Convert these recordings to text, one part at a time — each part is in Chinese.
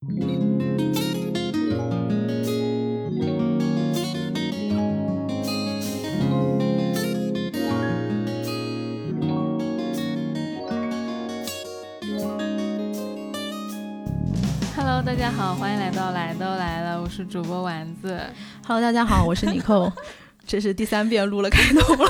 Hello，大家好，欢迎来到来都来了，我是主播丸子。Hello，大家好，我是尼寇，这是第三遍录了开头了。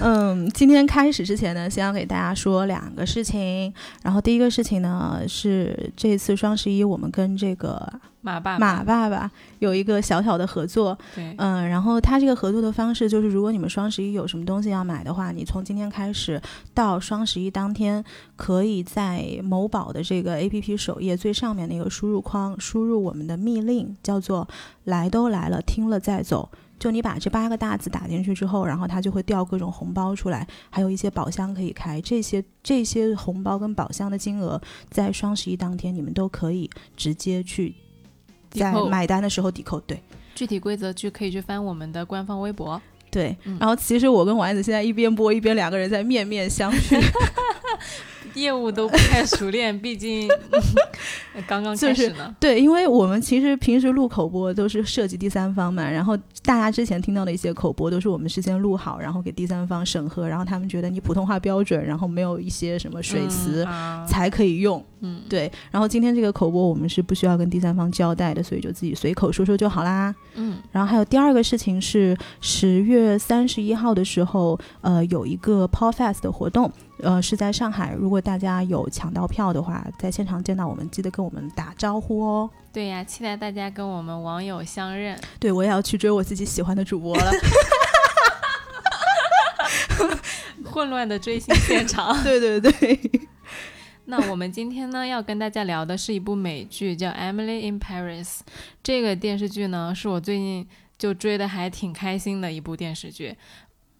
嗯，今天开始之前呢，先要给大家说两个事情。然后第一个事情呢，是这次双十一我们跟这个马爸爸，马爸爸有一个小小的合作。对，嗯，然后他这个合作的方式就是，如果你们双十一有什么东西要买的话，你从今天开始到双十一当天，可以在某宝的这个 APP 首页最上面那个输入框输入我们的密令，叫做“来都来了，听了再走”。就你把这八个大字打进去之后，然后它就会掉各种红包出来，还有一些宝箱可以开。这些这些红包跟宝箱的金额，在双十一当天你们都可以直接去在买单的时候抵扣。对。具体规则去可以去翻我们的官方微博。对，嗯然后其实我跟丸子现在一边播一边两个人在面面相觑，业务都不太熟练，毕竟 刚刚开始呢。对，因为我们其实平时录口播都是涉及第三方嘛，然后大家之前听到的一些口播都是我们事先录好，然后给第三方审核，然后他们觉得你普通话标准，然后没有一些什么水词。才可以用，嗯，对。然后今天这个口播我们是不需要跟第三方交代的，所以就自己随口说说就好啦。嗯，然后还有第二个事情是十月三十一号的时候，呃，有一个 Paul Fest 的活动，呃，是在上海。如果大家有抢到票的话，在现场见到我们，记得跟我们打招呼哦。对呀，期待大家跟我们网友相认。对，我也要去追我自己喜欢的主播了。混乱的追星现场。对对对，那我们今天呢，要跟大家聊的是一部美剧，叫《Emily in Paris》。这个电视剧呢，是我最近就追的还挺开心的一部电视剧。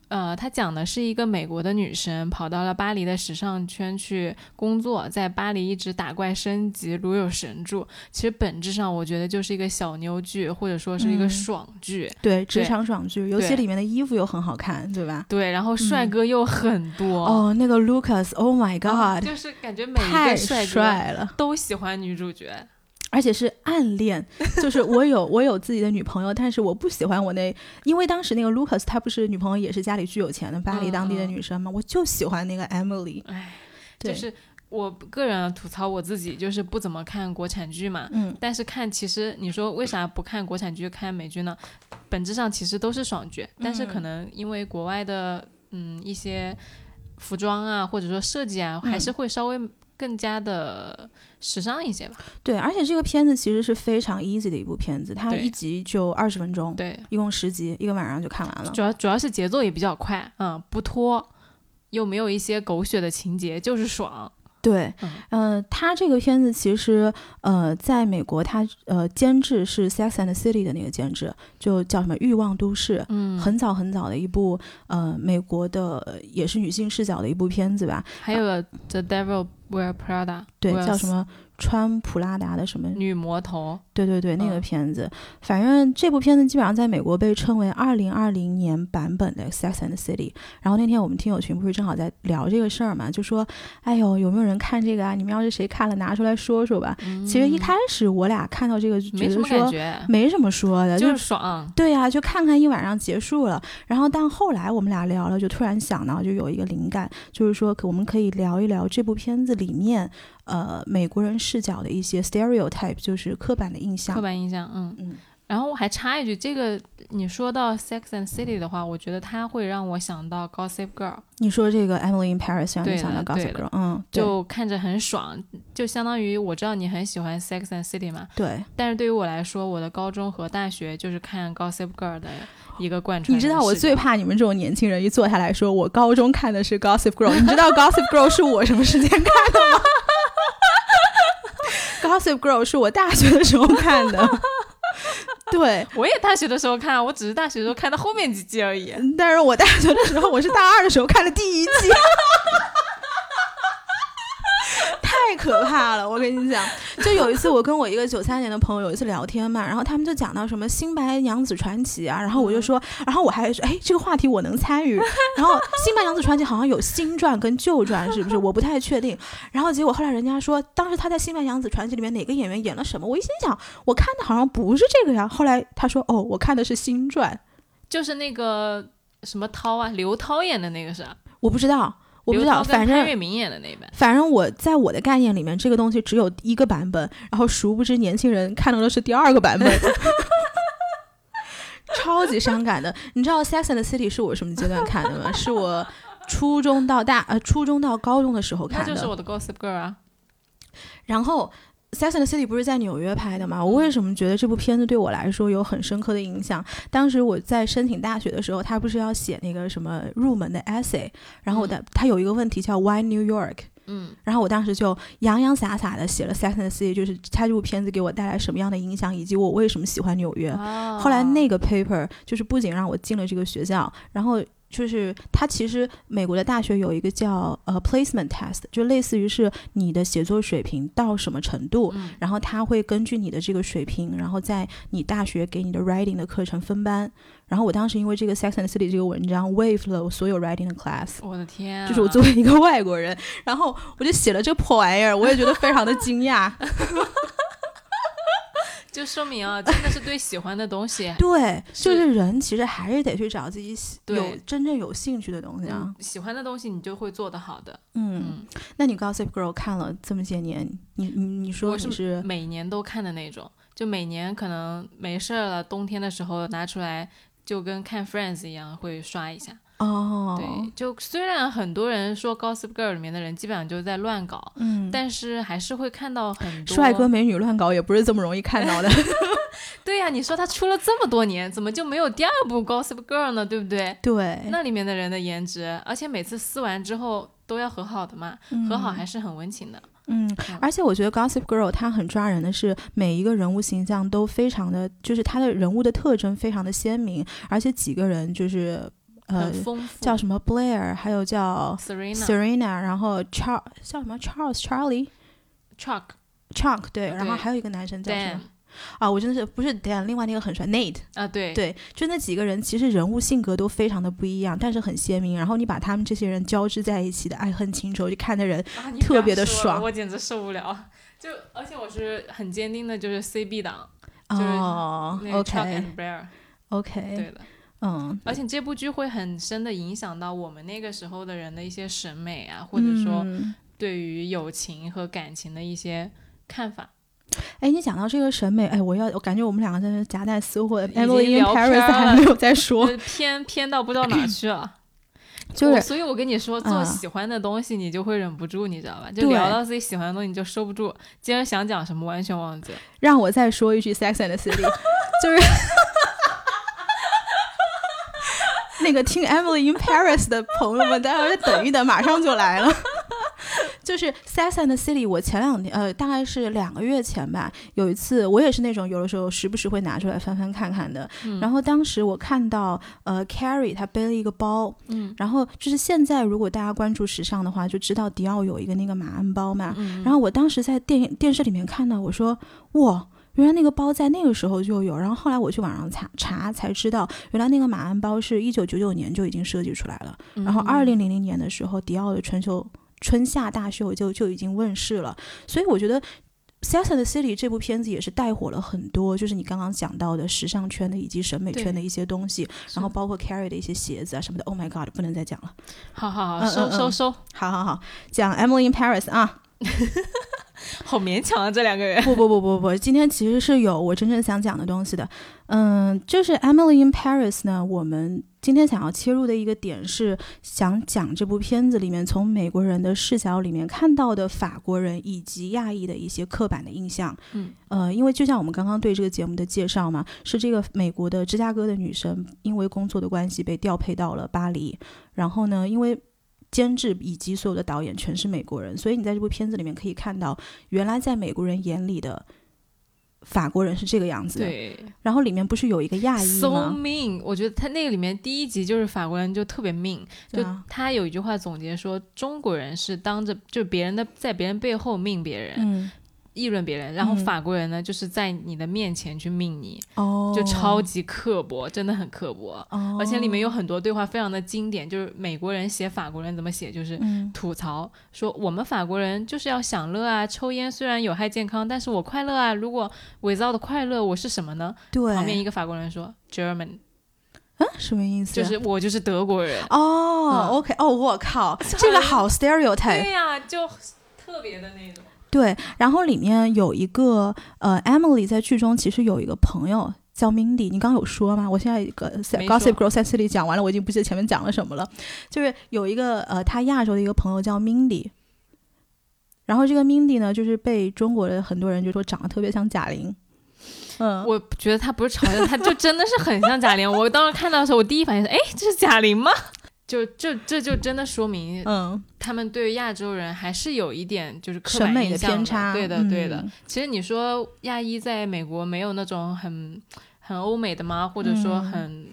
呃，它讲的是一个美国的女生跑到了巴黎的时尚圈去工作，在巴黎一直打怪升级，如有神助。其实本质上，我觉得就是一个小妞剧，或者说是一个嗯爽剧。对，职场爽剧，尤其里面的衣服又很好看，对吧？对，然后帅哥又很多。哦，那个 Lucas，Oh my 啊 God，就是感觉每一太个帅哥帅了。都喜欢女主角。而且是暗恋，就是我有我有自己的女朋友，但是我不喜欢我那，因为当时那个 Lucas 他不是女朋友也是家里巨有钱的巴黎当地的女生嘛，我就喜欢那个 Emily，唉，就是我个人吐槽我自己，就是不怎么看国产剧嘛。嗯，但是看，其实你说为啥不看国产剧看美剧呢？本质上其实都是爽剧，但是可能因为国外的嗯一些服装啊，或者说设计啊，还是会稍微更加的时尚一些吧。对，而且这个片子其实是非常 easy 的一部片子，它一集就二十分钟，对，一共十集，一个晚上就看完了。主要主要是节奏也比较快，嗯，不拖，又没有一些狗血的情节，就是爽。对，嗯呃，他这个片子其实，呃，在美国他呃监制是《Sex and the City》的那个监制，就叫什么《欲望都市》，嗯，很早很早的一部呃美国的呃也是女性视角的一部片子吧，还有《The Devil Wear Prada》，对叫什么穿普拉达的什么女魔头。对对对，那个嗯片子，反正这部片子基本上在美国被称为二零二零年版本的《Sex and the City》。然后那天我们听友群不是正好在聊这个事儿嘛，就说，哎呦，有没有人看这个啊？你们要是谁看了，拿出来说说吧。其实一开始我俩看到这个就觉得嗯没什么感说觉，没什么说的，就是是爽。对呀、就看看一晚上结束了。然后但后来我们俩聊了，就突然想到，就有一个灵感，就是说可我们可以聊一聊这部片子里面，呃，美国人视角的一些 stereotype，就是刻板的印象。刻板印象，嗯嗯。然后我还插一句，这个你说到《Sex and City》的话，我觉得它会让我想到《Gossip Girl》，你说这个 Emily in Paris 让你想到 Gossip Girl，嗯，就看着很爽，就相当于我知道你很喜欢《Sex and City》嘛，对，但是对于我来说，我的高中和大学就是看《Gossip Girl》的一个贯穿。你知道我最怕你们这种年轻人一坐下来说，我高中看的是 Gossip Girl，你知道 Gossip Girl 是我什么时间看的吗？Gossip Girl 是我大学的时候看的，对，我也大学的时候看，我只是大学的时候看到后面几季而已。但是我大学的时候，我是大二的时候看的第一季，太可可怕了。我跟你讲，就有一次我跟我一个九三年的朋友有一次聊天嘛，然后他们就讲到什么《新白娘子传奇》啊，然后我就说，然后我还说，哎，这个话题我能参与。然后《新白娘子传奇》好像有新传跟旧传，是不是？我不太确定。然后结果后来人家说，当时他在《新白娘子传奇》里面哪个演员演了什么？我一心想，我看的好像不是这个呀。后来他说，哦，我看的是新传，就是那个什么涛啊，刘涛演的那个是？我不知道。我不知道，反正潘粤明演的那版，反正我在我的概念里面，这个东西只有一个版本，然后殊不知年轻人看到的是第二个版本，超级伤感的。你知道《Sex and the City》是我什么阶段看的吗？是我初中到大呃初中到高中的时候看的，就是我的 Gossip Girl 啊。然后。《Sex and the City》不是在纽约拍的吗？我为什么觉得这部片子对我来说有很深刻的影响？当时我在申请大学的时候，他不是要写那个什么入门的 essay，然后我的他有一个问题叫 Why New York？嗯，然后我当时就洋洋洒洒的写了《Sex and the City》，就是他这部片子给我带来什么样的影响，以及我为什么喜欢纽约。后来那个 paper 就是不仅让我进了这个学校，然后。就是它其实美国的大学有一个叫呃 placement test，就类似于是你的写作水平到什么程度，然后他会根据你的这个水平，然后在你大学给你的 writing 的课程分班。然后我当时因为这个 Sex and City 这个文章 wave 了我所有 writing 的 class。我的天！就是我作为一个外国人，然后我就写了这破玩意儿，我也觉得非常的惊讶。就说明啊，真的是对喜欢的东西，对，就是人其实还是得去找自己喜有真正有兴趣的东西啊。喜欢的东西，你就会做得好的。嗯，那你 Gossip Girl 看了这么些年，你你你说你是每年都看的那种，就每年可能没事儿了，冬天的时候拿出来，就跟看 Friends 一样，会刷一下。哦，对，就虽然很多人说《Gossip Girl》里面的人基本上就是在乱搞，嗯，但是还是会看到很多帅哥美女乱搞，也不是这么容易看到的。对呀，你说他出了这么多年，怎么就没有第二部《Gossip Girl》呢？对不对？对，那里面的人的颜值，而且每次撕完之后都要和好的嘛，和好还是很温情的。嗯，而且我觉得《Gossip Girl》它很抓人的是，每一个人物形象都非常的，就是他的人物的特征非常的鲜明，而且几个人就是。呃，叫什么 Blair，还有叫 Serena Serena，然后 Charles 叫什么？Charles Charlie，Chuck，Chuck 对，然后还有一个男生叫什么？啊，我真的是不是 Dan，另外那个很帅 Nate 啊，对。对，就那几个人其实人物性格都非常的不一样，但是很鲜明。然后你把他们这些人交织在一起的爱恨情仇，就看的人特别的爽。我简直受不了，就而且我是很坚定的，就是 CB 党，哦，OK，OK，对的。嗯，而且这部剧会很深的影响到我们那个时候的人的一些审美啊，或者说对于友情和感情的一些看法。哎，你讲到这个审美，哎，我要我感觉我们两个在那夹带私货，Emily in Paris 还没有在说，偏偏到不知道哪去了。就是，所以我跟你说，做喜欢的东西，你就会忍不住，你知道吧？就聊到自己喜欢的东西，你就收不住。今天想讲什么，完全忘记了。让我再说一句，Sex and the City，就是。那个听 Emily in Paris 的朋友们，大家等一等，马上就来了。就是《Sex and the City》，我前两天，呃，大概是两个月前吧，有一次，我也是那种有的时候时不时会拿出来翻翻看看的。然后当时我看到，呃，Carrie 她背了一个包，嗯，然后就是现在如果大家关注时尚的话，就知道迪奥有一个那个马鞍包嘛。然后我当时在电电视里面看到，我说，哇。原来那个包在那个时候就有，然后后来我去网上查查才知道，原来那个马鞍包是一九九九年就已经设计出来了，然后二零零零年的时候，迪奥的春秋春夏大秀就就已经问世了。所以我觉得《Sex and the City》这部片子也是带火了很多，就是你刚刚讲到的时尚圈的以及审美圈的一些东西，然后包括 Carrie 的一些鞋子啊什么的。Oh my God，不能再讲了。好好好，收收收，好好好，讲 Emily in Paris 啊。好勉强啊，这两个人。不不不不不，今天其实是有我真正想讲的东西的。嗯，就是《Emily in Paris》呢，我们今天想要切入的一个点是想讲这部片子里面从美国人的视角里面看到的法国人以及亚裔的一些刻板的印象。嗯，呃，因为就像我们刚刚对这个节目的介绍嘛，是这个美国的芝加哥的女生因为工作的关系被调配到了巴黎，然后呢，因为监制以及所有的导演全是美国人，所以你在这部片子里面可以看到，原来在美国人眼里的法国人是这个样子的。对然后里面不是有一个亚裔，so 吗？mean。我觉得他那个里面第一集就是法国人就特别 mean，就他有一句话总结说，中国人是当着就别人的在别人背后命别人，嗯，议论别人，然后嗯法国人呢就是在你的面前去命你，哦，就超级刻薄，真的很刻薄。哦，而且里面有很多对话非常的经典，就是美国人写法国人怎么写，就是嗯吐槽说我们法国人就是要享乐啊，抽烟虽然有害健康，但是我快乐啊。如果 without 快乐，我是什么呢？对，旁边一个法国人说 German，嗯什么意思？就是我就是德国人。哦、嗯 o k 哦，我靠，这个好 stereotype。对呀、就特别的那种。对，然后里面有一个呃，Emily 在剧中其实有一个朋友叫 Mindy，你刚刚有说吗？我现在一个没 Gossip 说 Girl 在这里讲完了，我已经不记得前面讲了什么了。就是有一个呃，他亚洲的一个朋友叫 Mindy，然后这个 Mindy 呢，就是被中国的很多人就说长得特别像贾玲。嗯，我觉得他不是嘲笑，他就真的是很像贾玲。我当时看到的时候，我第一反应是，哎，这是贾玲吗？就这这就真的说明嗯，他们对亚洲人还是有一点就是刻板审美的偏差，对的，嗯对的。其实你说亚裔在美国没有那种很很欧美的吗？或者说嗯很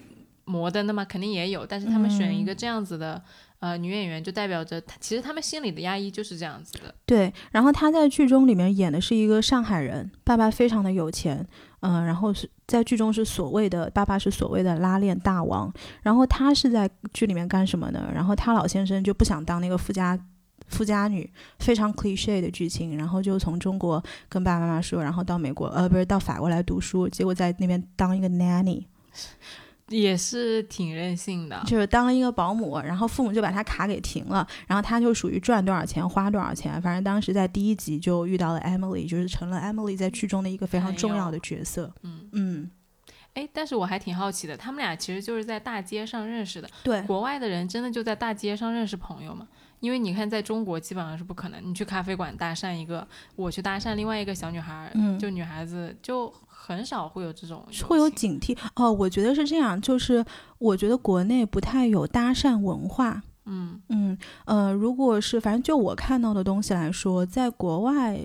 摩登的吗？肯定也有，但是他们选一个嗯这样子的、呃女演员，就代表着他其实他们心里的亚裔就是这样子的。对，然后他在剧中里面演的是一个上海人，爸爸非常的有钱，嗯、然后是在剧中是所谓的爸爸是所谓的拉链大王，然后他是在剧里面干什么呢？然后他老先生就不想当那个富家富家女，非常 cliche 的剧情，然后就从中国跟爸爸妈妈说，然后到美国呃不是到法国来读书，结果在那边当一个 nanny，也是挺任性的，就是当一个保姆，然后父母就把他卡给停了，然后他就属于赚多少钱花多少钱，反正当时在第一集就遇到了 Emily，就是成了 Emily 在剧中的一个非常重要的角色。嗯，嗯，哎，但是我还挺好奇的，他们俩其实就是在大街上认识的。对，国外的人真的就在大街上认识朋友吗？因为你看，在中国基本上是不可能。你去咖啡馆搭讪一个，我去搭讪另外一个小女孩，嗯就女孩子就很少会有这种会有警惕哦。我觉得是这样，就是我觉得国内不太有搭讪文化。嗯嗯呃，如果是反正就我看到的东西来说，在国外，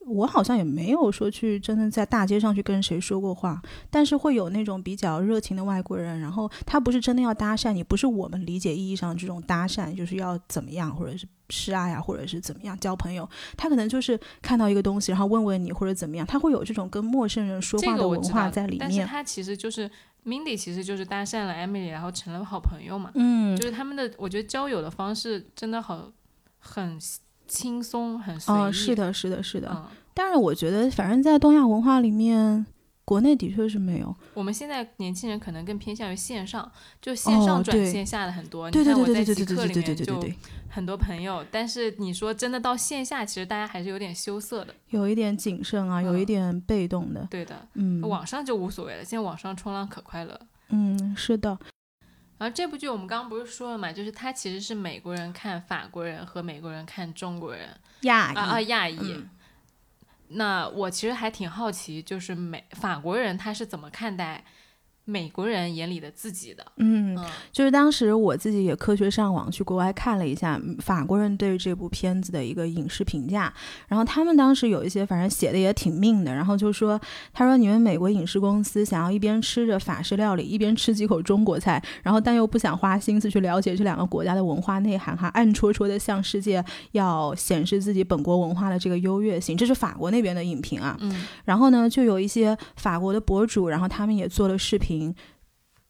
我好像也没有说去真的在大街上去跟谁说过话，但是会有那种比较热情的外国人，然后他不是真的要搭讪你，不是我们理解意义上这种搭讪，就是要怎么样，或者是示爱啊，或者是怎么样交朋友，他可能就是看到一个东西，然后问问你或者怎么样，他会有这种跟陌生人说话的文化在里面但是在里面。她其实就是 Mindy，其实就是搭讪了 Emily，然后成了好朋友嘛。嗯，就是他们的，我觉得交友的方式真的好很轻松，很随意。哦，是的，是的，是的。嗯，但是我觉得，反正在东亚文化里面，国内的确是没有。我们现在年轻人可能更偏向于线上，就线上转线下的很多。对对对对对对对对对对对，很多朋友，但是你说真的到线下，其实大家还是有点羞涩的。有一点谨慎啊，有一嗯点被动的。对的，嗯，网上就无所谓了，现在网上冲浪可快乐。嗯，是的，然后这部剧我们刚刚不是说了嘛，就是它其实是美国人看法国人和美国人看中国人亚啊亚裔。嗯那我其实还挺好奇，就是美法国人他是怎么看待美国人眼里的自己的？嗯，嗯就是当时我自己也科学上网去国外看了一下嗯法国人对这部片子的一个影视评价，然后他们当时有一些反正写的也挺命的，然后就说他说你们美国影视公司想要一边吃着法式料理，一边吃几口中国菜，然后但又不想花心思去了解这两个国家的文化内涵，哈，暗戳戳的向世界要显示自己本国文化的这个优越性，这是法国那边的影评啊。嗯然后呢，就有一些法国的博主，然后他们也做了视频，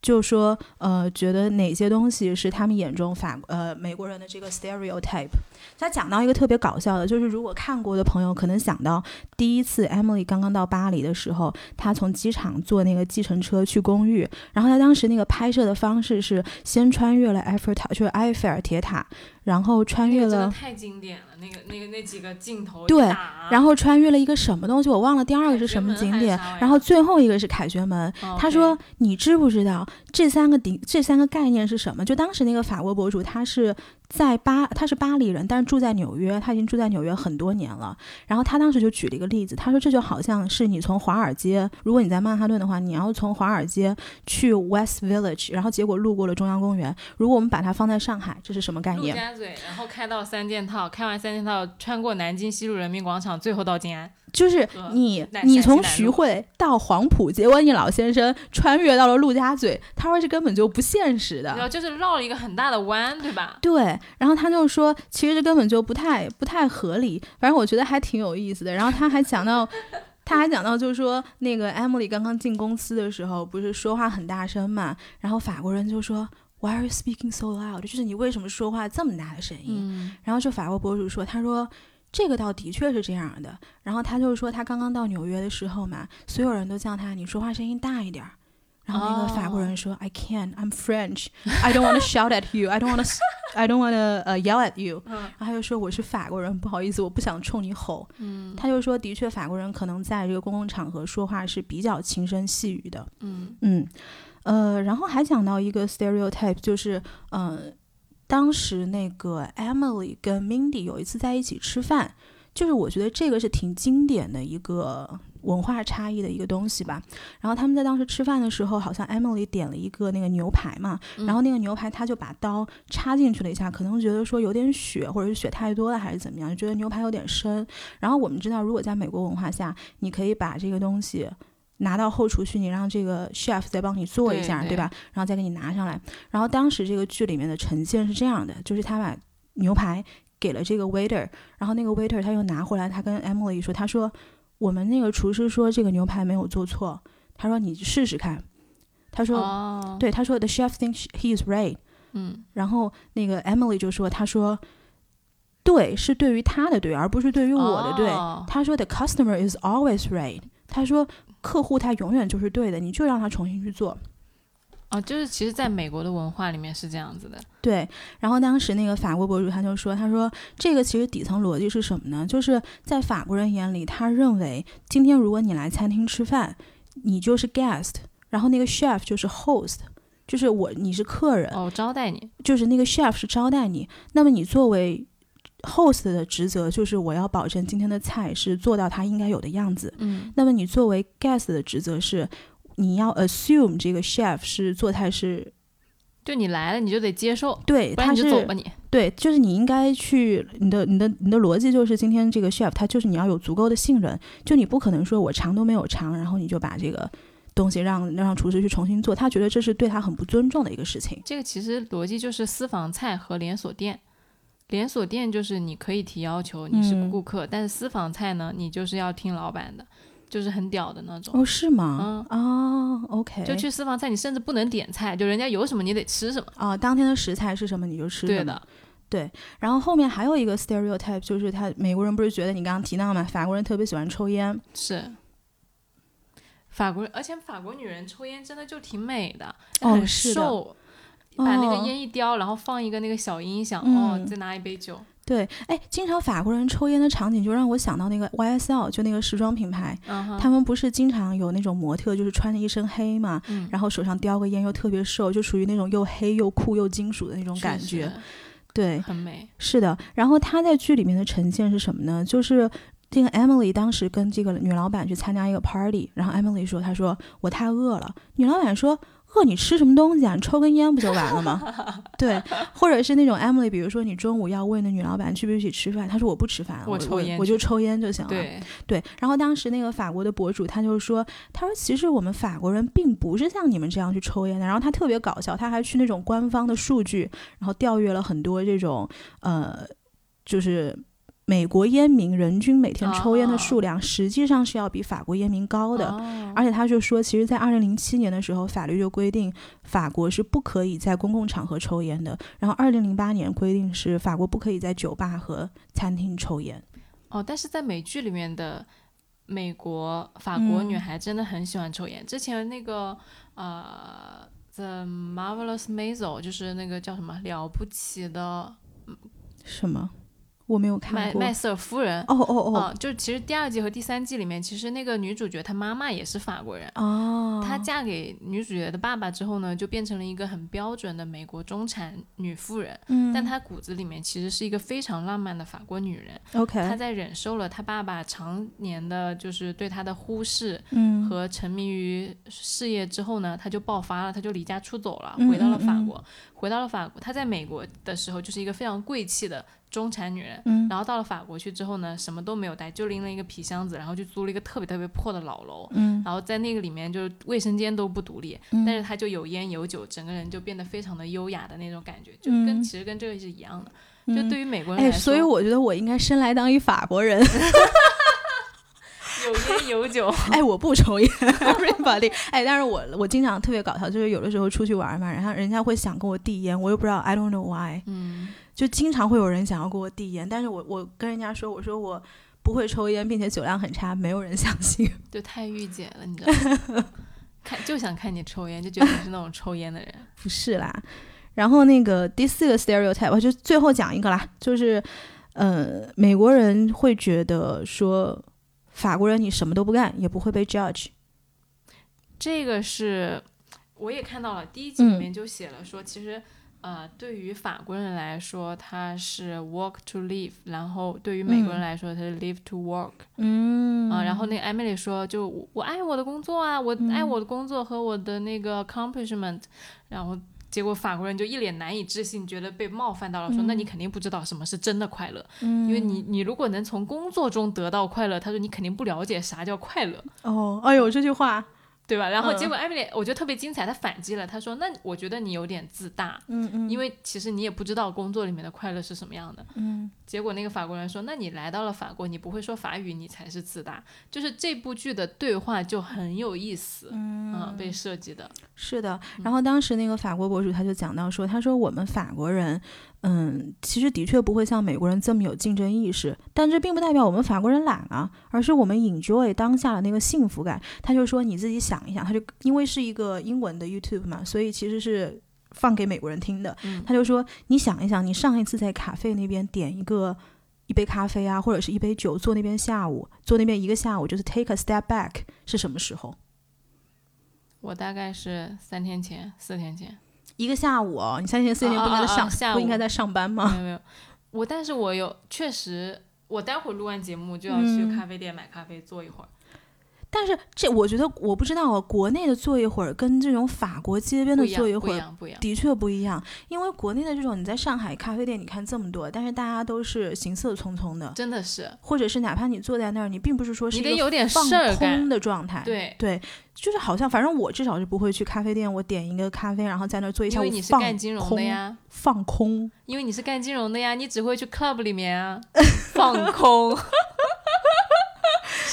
就说呃，觉得哪些东西是他们眼中法呃美国人的这个 stereotype。他讲到一个特别搞笑的，就是如果看过的朋友可能想到第一次 Emily 刚刚到巴黎的时候，她从机场坐那个计程车去公寓，然后她当时那个拍摄的方式是先穿越了埃菲尔塔，就是埃菲尔铁塔，然后穿越了那个。太经典了，那个那个那几个镜头对然后穿越了一个什么东西，我忘了第二个是什么景点，然后最后一个是凯旋门。哦他说：“你知不知道这三个顶这三个概念是什么？”就当时那个法国博主，他是在巴，他是巴黎人，但是住在纽约，他已经住在纽约很多年了。然后他当时就举了一个例子，他说这就好像是你从华尔街，如果你在曼哈顿的话，你要从华尔街去 West Village，然后结果路过了中央公园。如果我们把它放在上海，这是什么概念？陆家嘴，然后开到三件套，开完三件套，穿过南京西路人民广场，最后到静安。就是你，你从徐汇到黄埔，结果你老先生穿越到了陆家嘴，他说这根本就不现实的，然后就是绕了一个很大的弯，对吧？对，然后他就说，其实这根本就不太不太合理，反正我觉得还挺有意思的。然后他还讲到，他还讲到，就是说那个 Emily 刚刚进公司的时候，不是说话很大声嘛，然后法国人就说 Why are you speaking so loud？就是你为什么说话这么大的声音？然后就法国博主说，他说。这个倒的确是这样的，然后他就是说，他刚刚到纽约的时候嘛，所有人都叫他，你说话声音大一点儿。然后那个法国人说，I can't, I'm French, I don't want to shout at you, I don't want to, I don't want to uh yell at you。然后他就说我是法国人，不好意思，我不想冲你吼。嗯，他就说，的确法国人可能在这个公共场合说话是比较轻声细语的。嗯嗯，呃，然后还讲到一个 stereotype，就是嗯。当时那个 Emily 跟 Mindy 有一次在一起吃饭，就是我觉得这个是挺经典的一个文化差异的一个东西吧。然后他们在当时吃饭的时候，好像 Emily 点了一个那个牛排嘛，然后那个牛排他就把刀插进去了一下，可能觉得说有点血，或者是血太多了还是怎么样，就觉得牛排有点生。然后我们知道，如果在美国文化下，你可以把这个东西。拿到后厨去，你让这个 chef 再帮你做一下，对吧？然后再给你拿上来。然后当时这个剧里面的呈现是这样的，就是他把牛排给了这个 waiter，然后那个 waiter 他又拿回来，他跟 Emily 说：“他说我们那个厨师说这个牛排没有做错，他说你试试看。”他说：“对，他说 the chef thinks he is right。”嗯，然后那个 Emily 就说：“他说对，是对于他的对，而不是对于我的对。”他说：“The customer is always right。”他说。客户他永远就是对的，你就让他重新去做。哦，就是其实在美国的文化里面是这样子的。对，然后当时那个法国博主他就说，他说这个其实底层逻辑是什么呢？就是在法国人眼里，他认为今天如果你来餐厅吃饭，你就是 guest，然后那个 chef 就是 host，就是我你是客人哦，招待你，就是那个 chef 是招待你，那么你作为。Host 的职责就是我要保证今天的菜是做到它应该有的样子。嗯，那么你作为 guest 的职责是，你要 assume 这个 chef 是做菜是，就你来了你就得接受，对，他是走吧你，对，就是你应该去，你的你的你的逻辑就是今天这个 chef 他就是你要有足够的信任，就你不可能说我尝都没有尝，然后你就把这个东西让让厨师去重新做，他觉得这是对他很不尊重的一个事情。这个其实逻辑就是私房菜和连锁店。连锁店就是你可以提要求，你是顾客，但是私房菜呢，你就是要听老板的，就是很屌的那种。哦，是吗？嗯，哦，OK。就去私房菜，你甚至不能点菜，就人家有什么你得吃什么。啊，当天的食材是什么你就吃什么。对的，对。然后后面还有一个 stereotype，就是他美国人不是觉得你刚刚提到嘛，法国人特别喜欢抽烟。是。法国人，而且法国女人抽烟真的就挺美的，很瘦。把那个烟一叼，然后放一个那个小音响，哦，再拿一杯酒。对，哎，经常法国人抽烟的场景就让我想到那个 YSL，就那个时装品牌，他们不是经常有那种模特，就是穿着一身黑嘛，然后手上叼个烟，又特别瘦，就属于那种又黑又酷又金属的那种感觉。对，很美。是的，然后他在剧里面的呈现是什么呢？就是这个 Emily 当时跟这个女老板去参加一个 party，然后 Emily 说：“她说我太饿了。”女老板说。饿你吃什么东西啊？你抽根烟不就完了吗？对，或者是那种 Emily，比如说你中午要问那女老板去不去吃饭，她说我不吃饭，我抽烟，我就抽烟就行了。对对。然后当时那个法国的博主他就说，他说其实我们法国人并不是像你们这样去抽烟的。然后他特别搞笑，他还去那种官方的数据，然后调阅了很多这种呃，就是。美国烟民人均每天抽烟的数量实际上是要比法国烟民高的，而且他就说，其实，在二零零七年的时候，法律就规定法国是不可以在公共场合抽烟的。然后二零零八年规定是法国不可以在酒吧和餐厅抽烟。哦，但是在美剧里面的美国法国女孩真的很喜欢抽烟。之前那个呃，《The Marvelous Maisel》就是那个叫什么了不起的什么？我没有看过。麦麦瑟尔夫人。哦哦哦，啊，就是其实第二季和第三季里面，其实那个女主角她妈妈也是法国人。哦，她嫁给女主角的爸爸之后呢，就变成了一个很标准的美国中产女富人。嗯，但她骨子里面其实是一个非常浪漫的法国女人。OK，她在忍受了她爸爸常年的就是对她的忽视嗯和沉迷于事业之后呢，她就爆发了，她就离家出走了，嗯回到了嗯嗯法国。回到了法国，她在美国的时候就是一个非常贵气的中产女人。嗯然后到了法国去之后呢，什么都没有带，就拎了一个皮箱子，然后就租了一个特别特别破的老楼。嗯然后在那个里面，就是卫生间都不独立，嗯但是她就有烟有酒，整个人就变得非常的优雅的那种感觉，就跟、嗯其实跟这个是一样的。嗯就对于美国人哎，来说，所以我觉得我应该生来当一法国人。有烟有酒，哎，我不抽烟，everybody。哎，但是我我经常特别搞笑，就是有的时候出去玩嘛，然后人家会想跟我递烟，我又不知道，I don't know why，嗯，就经常会有人想要给我递烟，但是我我跟人家说，我说我不会抽烟，并且酒量很差，没有人相信。就太御姐了，你知道吗？看就想看你抽烟，就觉得你是那种抽烟的人。不是啦。然后那个第四个 stereotype，我就最后讲一个啦，就是呃，美国人会觉得说法国人你什么都不干也不会被 judge。这个是我也看到了，第一集里嗯面就写了说，其实呃，对于法国人来说，他是 work to live，然后对于美国人来说，他是 live to work。嗯。啊，然后那个 Emily 说，就我我爱我的工作啊，我爱我的工作和我的那个 accomplishment，然后结果法国人就一脸难以置信，觉得被冒犯到了，说那你肯定不知道什么是真的快乐，因为你你如果能从工作中得到快乐，他说你肯定不了解啥叫快乐，哦，哎呦，这句话，对吧？然后嗯结果 Emily 我觉得特别精彩，她反击了，她说那我觉得你有点自大，嗯嗯因为其实你也不知道工作里面的快乐是什么样的。嗯结果那个法国人说：“那你来到了法国，你不会说法语，你才是自大。”就是这部剧的对话就很有意思，嗯，被设计的，是的，然后当时那个法国博主他就讲到说，他说我们法国人，嗯，其实的确不会像美国人这么有竞争意识，但这并不代表我们法国人懒啊，而是我们 enjoy 当下的那个幸福感。他就说你自己想一想，他就因为是一个英文的 YouTube 嘛，所以其实是放给美国人听的。嗯他就说你想一想，你上一次在卡费那边点一个。一杯咖啡啊，或者是一杯酒，坐那边下午，坐那边一个下午，就是 take a step back 是什么时候？我大概是三天前、四天前，一个下午哦，你三天四天不应该在上，啊啊啊下午不应该在上班吗？没有没有，我但是我有确实，我待会儿录完节目就要去嗯。咖啡店买咖啡坐一会儿，但是这我觉得我不知道啊，国内的坐一会儿跟这种法国街边的坐一会儿的确不一样，因为国内的这种你在上海咖啡店你看这么多，但是大家都是行色匆匆的，真的是。或者是哪怕你坐在那儿，你并不是说是你一个得有点放空，的状态，对，对，就是好像反正我至少是不会去咖啡店，我点一个咖啡，然后在那儿坐一下午因为你是放干金融的空呀，放空。因为你是干金融的呀，你只会去 club 里面啊 放空，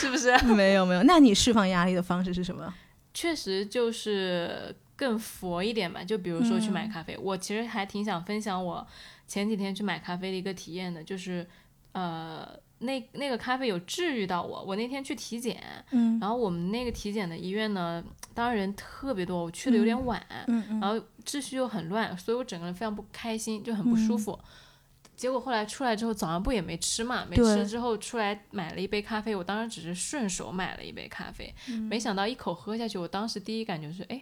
是不是？没有没有，那你释放压力的方式是什么？确实就是更佛一点吧。就比如说去嗯买咖啡，我其实还挺想分享我前几天去买咖啡的一个体验的，就是呃，那那个咖啡有治愈到我。我那天去体检，嗯然后我们那个体检的医院呢，当然人特别多，我去的有点晚，嗯嗯然后秩序又很乱，所以我整个人非常不开心，就很不舒服。结果后来出来之后，早上不也没吃嘛？没对吃之后出来买了一杯咖啡，我当时只是顺手买了一杯咖啡，没想到一口喝下去，我当时第一感觉是，哎，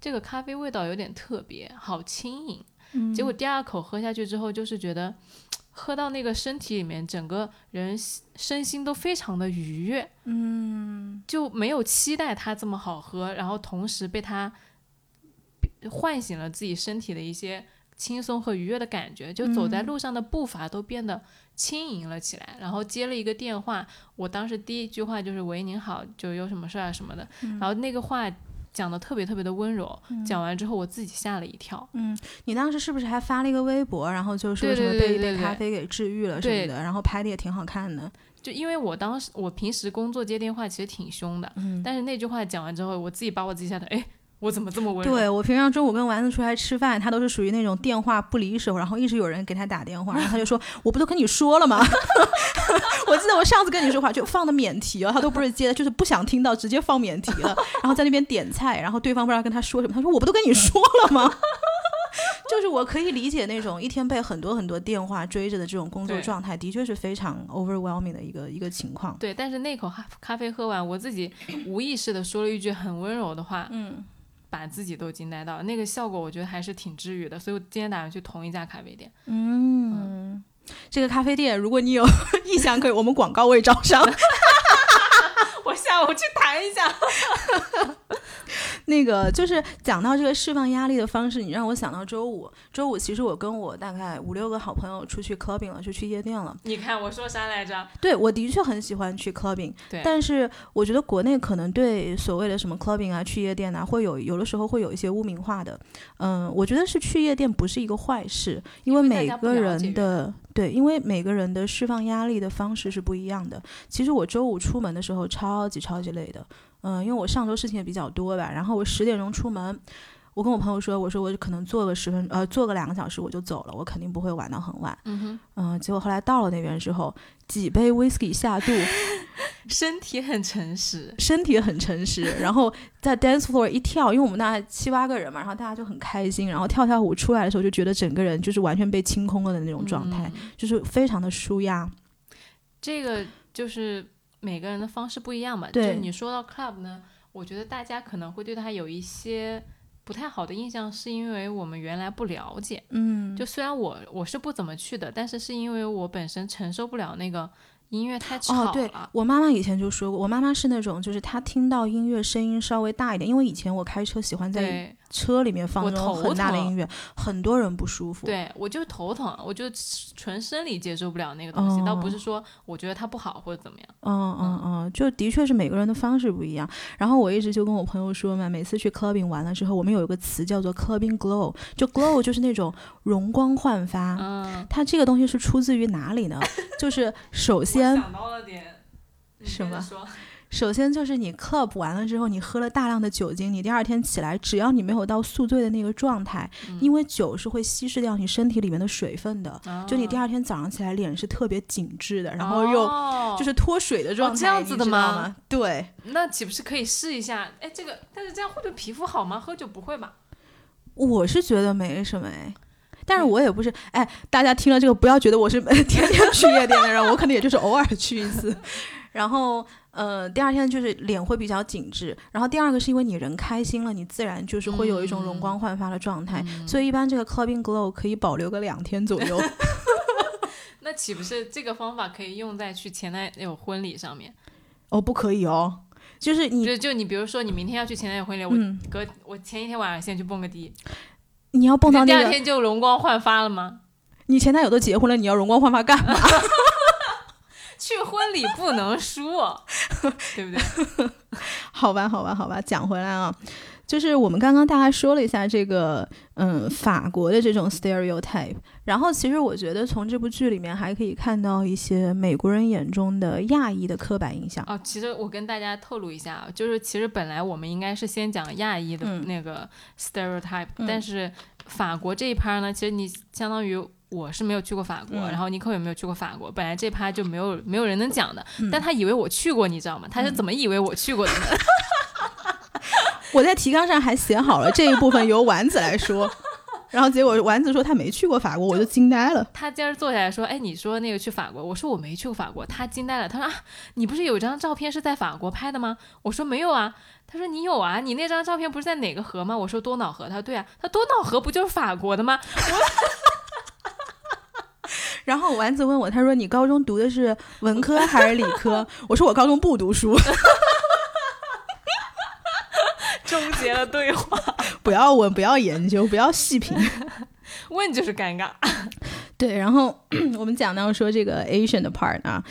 这个咖啡味道有点特别，好轻盈。嗯结果第二口喝下去之后，就是觉得喝到那个身体里面，整个人身心都非常的愉悦，嗯就没有期待它这么好喝，然后同时被它唤醒了自己身体的一些轻松和愉悦的感觉，就走在路上的步伐都变得轻盈了起来。然后接了一个电话，我当时第一句话就是“喂，您好，就有什么事儿啊什么的”，然后那个话讲的特别特别的温柔，讲完之后我自己吓了一跳。嗯你当时是不是还发了一个微博，然后就说对什么被一杯咖啡给治愈了什么的，然后拍的也挺好看的。就因为我当时我平时工作接电话其实挺凶的，但是那句话讲完之后，我自己把我自己吓得，哎，我怎么这么温柔？对我平常中午跟丸子出来吃饭，他都是属于那种电话不离手，然后一直有人给他打电话，然后他就说：“我不都跟你说了吗？” 我记得我上次跟你说话就放的免提哦，他都不是接的，就是不想听到，直接放免提了。然后在那边点菜，然后对方不知道跟他说什么，他说：“我不都跟你说了吗？” 就是我可以理解那种一天被很多很多电话追着的这种工作状态，的确是非常 overwhelming 的一个一个情况。对，但是那口咖咖啡喝完，我自己无意识的说了一句很温柔的话，嗯，把自己都惊呆到了。那个效果我觉得还是挺治愈的，所以我今天打算去同一家咖啡店。嗯，这个咖啡店，如果你有 意向，可以我们广告位招商。我去谈一下。那个就是讲到这个释放压力的方式，你让我想到周五。周五其实我跟我大概五六个好朋友出去 clubbing 了，就去夜店了。你看我说啥来着？对我的确很喜欢去 clubbing，对但是我觉得国内可能对所谓的什么 clubbing 啊、去夜店啊，会有有的时候会有一些污名化的。嗯，我觉得是去夜店不是一个坏事，因为每个人的对，因为每个人的释放压力的方式是不一样的。其实我周五出门的时候超级超级累的，嗯，因为我上周事情也比较多吧，然后我十点钟出门。我跟我朋友说，我说我可能坐个十分呃坐个两个小时我就走了，我肯定不会玩到很晚。嗯哼，嗯，结果后来到了那边之后，几杯 whisky 下肚，身体很诚实。身体很诚实，然后在 dance floor 一跳，因为我们大概七八个人嘛，然后大家就很开心，然后跳跳舞出来的时候就觉得整个人就是完全被清空了的那种状态，嗯就是非常的舒压。这个就是每个人的方式不一样嘛。对就你说到 club 呢，我觉得大家可能会对它有一些不太好的印象，是因为我们原来不了解。嗯，就虽然我我是不怎么去的，但是是因为我本身承受不了那个音乐太吵了。哦，对我妈妈以前就说过，我妈妈是那种就是她听到音乐声音稍微大一点，因为以前我开车喜欢在对车里面放我那种很大的音乐，很多人不舒服。对，我就头疼，我就纯生理接受不了那个东西，倒不哦是说我觉得它不好或者怎么样。嗯嗯嗯，就的确是每个人的方式不一样。然后我一直就跟我朋友说嘛，每次去 clubbing 完了之后，我们有一个词叫做 clubbing glow，就 glow 就是那种容光焕发。嗯，它这个东西是出自于哪里呢？就是首先，想到了点什么说首先就是你 club 完了之后，你喝了大量的酒精，你第二天起来，只要你没有到宿醉的那个状态，嗯因为酒是会稀释掉你身体里面的水分的，就你第二二天早上起来脸是特别紧致的，然后又就是脱水的状态，哦这样子的吗？对。那岂不是可以试一下？哎，这个，但是这样会对皮肤好吗？喝酒不会吧？我是觉得没什么哎，但是我也不是哎，大家听了这个不要觉得我是天天去夜店的人，我可能也就是偶尔去一次。然后呃，第二天就是脸会比较紧致，然后第二个是因为你人开心了，你自然就是会有一种容光焕发的状态，所以一般这个 clubbing glow 可以保留个两天左右。那岂不是这个方法可以用在去前男友婚礼上面？哦，不可以哦，就是你就就你比如说你明天要去前男友婚礼，我嗯，隔我前一天晚上先去蹦个迪，你要蹦到第那个，二天就容光焕发了吗？你前男友都结婚了，你要容光焕发干嘛？去婚礼不能输，哦对不对？好吧，好吧，好吧，讲回来啊，就是我们刚刚大概说了一下这个，嗯，法国的这种 stereotype，然后其实我觉得从这部剧里面还可以看到一些美国人眼中的亚裔的刻板印象。哦，其实我跟大家透露一下啊，就是其实本来我们应该是先讲亚裔的嗯那个 stereotype，、嗯但是法国这一趴呢，其实你相当于。我是没有去过法国，嗯然后尼克也没有去过法国，本来这趴就没有没有人能讲的，嗯但他以为我去过，你知道吗？他是怎么以为我去过的呢？我在提纲上还写好了这一部分由丸子来说，然后结果丸子说他没去过法国，我就惊呆了。他今儿坐下来说：“哎，你说那个去法国？”我说：“我没去过法国。”他惊呆了，他说：“啊，你不是有一张照片是在法国拍的吗？”我说：“没有啊。”他说：“你有啊？你那张照片不是在哪个河吗？”我说：“多瑙河。”他说：“对啊。”他多瑙河不就是法国的吗？然后丸子问我，他说你高中读的是文科还是理科？我说我高中不读书，终结了对话，不要问，不要研究，不要细品。问就是尴尬。对，然后 我们讲到说这个 Asian 的 part 啊，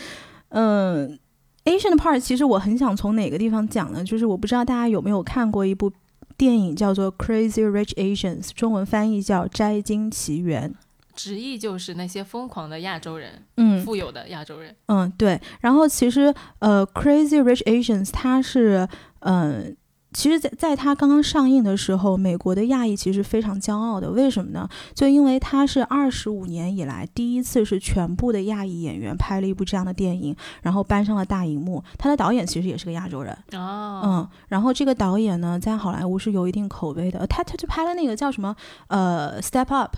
嗯，Asian 的 part 其实我很想从哪个地方讲呢？就是我不知道大家有没有看过一部电影叫做《Crazy Rich Asians》，中文翻译叫《摘金奇缘》。直译就是那些疯狂的亚洲人，嗯富有的亚洲人。嗯，对。然后其实呃，《Crazy Rich Asians》它是嗯、其实在，在他刚刚上映的时候，美国的亚裔其实非常骄傲的。为什么呢？就因为它是二十五年以来第一次是全部的亚裔演员拍了一部这样的电影，然后搬上了大荧幕。他的导演其实也是个亚洲人哦，嗯，然后这个导演呢，在好莱坞是有一定口碑的。他他就拍了那个叫什么呃，Step Up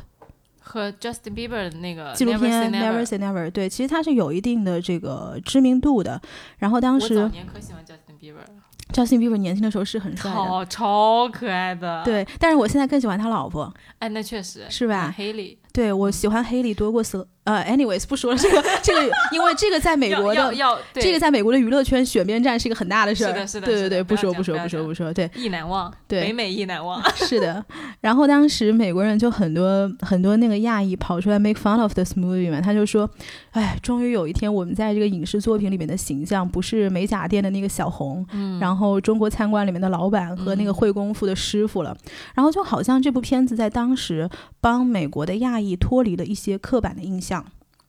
和 Justin Bieber 的那个纪录片 Never Say Never，对，其实他是有一定的这个知名度的。然后当我早时年可喜欢 Justin Bieber 了，Justin Bieber 年轻的时候是很帅的，超超可爱的。，对，但是我现在更喜欢他老婆。哎，那确实是吧黑里对我喜欢黑里多过瑟呃，anyways 不说了，这个这个，因为这个在美国的要这个在美国的娱乐圈选边站是一个很大的事儿，是的是的对对对，不说不说不说不说，对意难忘，对美美意难忘。是的。然后当时美国人就很多很多那个亚裔跑出来 make fun of this movie 嘛，他就说，哎，终于有一天我们在这个影视作品里面的形象不是美甲店的那个小红，嗯，然后中国餐馆里面的老板和那个嗯会功夫的师傅了，然后就好像这部片子在当时帮美国的亚裔脱离了一些刻板的印象。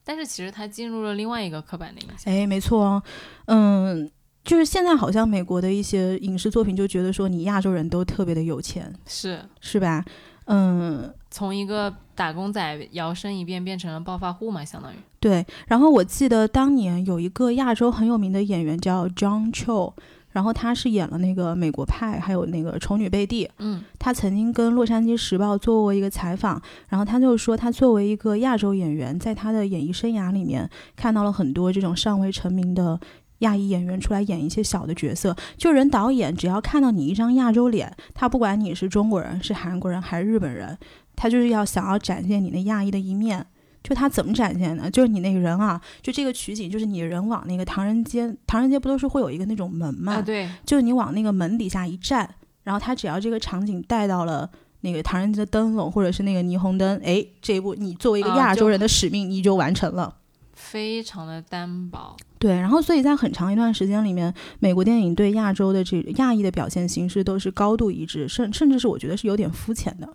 但是其实他进入了另外一个刻板的印象。哎，没错哦，嗯，就是现在好像美国的一些影视作品就觉得说你亚洲人都特别的有钱，是是吧？嗯，从一个打工仔摇身一变变成了暴发户嘛，相当于。对。然后我记得当年有一个亚洲很有名的演员叫 John Cho。然后他是演了那个《美国派》，还有那个《丑女贝蒂》。嗯他曾经跟《洛杉矶时报》做过一个采访，然后他就说，他作为一个亚洲演员，在他的演艺生涯里面看到了很多这种尚未成名的亚裔演员出来演一些小的角色。就人导演只要看到你一张亚洲脸，他不管你是中国人、是韩国人还是日本人，他就是要想要展现你那亚裔的一面。就他怎么展现呢？就是你那个人啊，就这个取景，就是你人往那个唐人街，唐人街不都是会有一个那种门嘛？啊，对，就是你往那个门底下一站，然后他只要这个场景带到了那个唐人街的灯笼或者是那个霓虹灯，哎，这一步你作为一个亚洲人的使命，你就完成了。非常的单薄。对，然后所以在很长一段时间里面，美国电影对亚洲的这亚裔的表现形式都是高度一致，甚甚至是我觉得是有点肤浅的。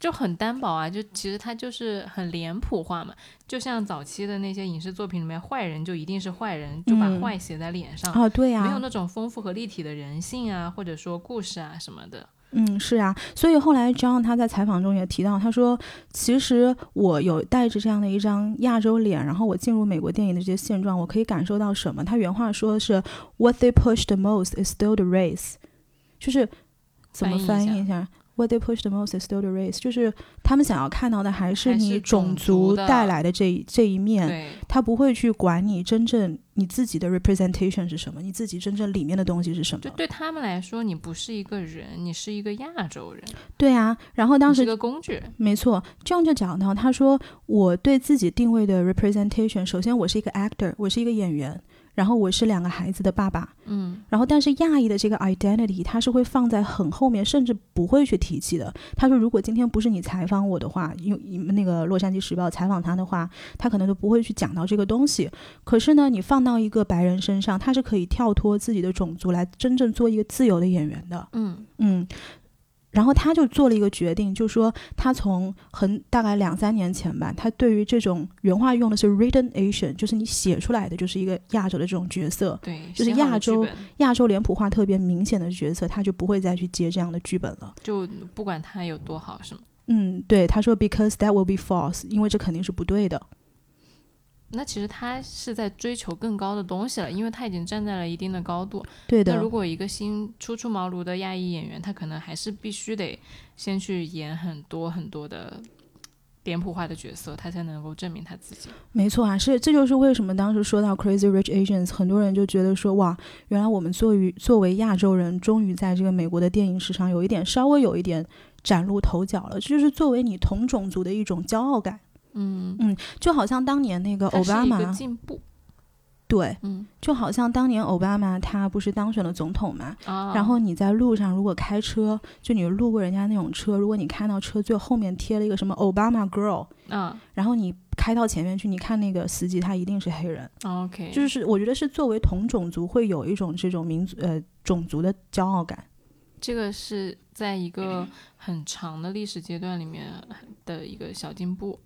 就很单薄啊，就其实它就是很脸谱化嘛，就像早期的那些影视作品里面，坏人就一定是坏人，就把嗯坏写在脸上，啊，对呀、没有那种丰富和立体的人性啊，或者说故事啊什么的。嗯，是啊，所以后来 John 他在采访中也提到，他说，其实我有带着这样的一张亚洲脸，然后我进入美国电影的这些现状，我可以感受到什么？他原话说的是，What they push the most is still the race，就是怎么翻译一下？What they push the most is still the race，就是他们想要看到的还是你种种族带来的这一这一面，他不会去管你真正你自己的 representation 是什么，你自己真正里面的东西是什么就。对他们来说，你不是一个人，你是一个亚洲人，对啊，然后当时是个工具。没错，John 就讲到，他说我对自己定位的 representation，首先我是一个 actor，我是一个演员，然后我是两个孩子的爸爸，嗯，然后但是亚裔的这个 identity，他是会放在很后面，甚至不会去提起的。他说，如果今天不是你采访我的话，因为你们那个《洛杉矶时报》采访他的话，他可能都不会去讲到这个东西。可是呢，你放到一个白人身上，他是可以跳脱自己的种族来真正做一个自由的演员的。嗯，嗯，然后他就做了一个决定，就说他从很大概两三年前吧，他对于这种原话用的是 written Asian，就是你写出来的就是一个亚洲的这种角色，对，就是亚洲亚洲脸谱化特别明显的角色，他就不会再去接这样的剧本了。就不管他有多好，是吗？嗯，对，他说 because that will be false，因为这肯定是不对的。那其实他是在追求更高的东西了，因为他已经站在了一定的高度。对的那如，果一个新初出茅庐的亚裔演员，他可能还是必须得先去演很多很多的脸谱化的角色，他才能够证明他自己。没错啊，是这就是为什么当时说到 Crazy Rich Asians，很多人就觉得说哇，原来我们作为作为亚洲人，终于在这个美国的电影史上有一点稍微有一点崭露头角了，这就是作为你同种族的一种骄傲感。嗯嗯，就好像当年那个奥巴马，进步。对，嗯就好像当年奥巴马他不是当选了总统嘛，啊，然后你在路上如果开车，就你路过人家那种车，如果你看到车最后面贴了一个什么奥巴马 Girl，啊然后你开到前面去，你看那个司机他一定是黑人，，OK，就是我觉得是作为同种族会有一种这种民族呃种族的骄傲感。这个是在一个很长的历史阶段里面的一个小进步。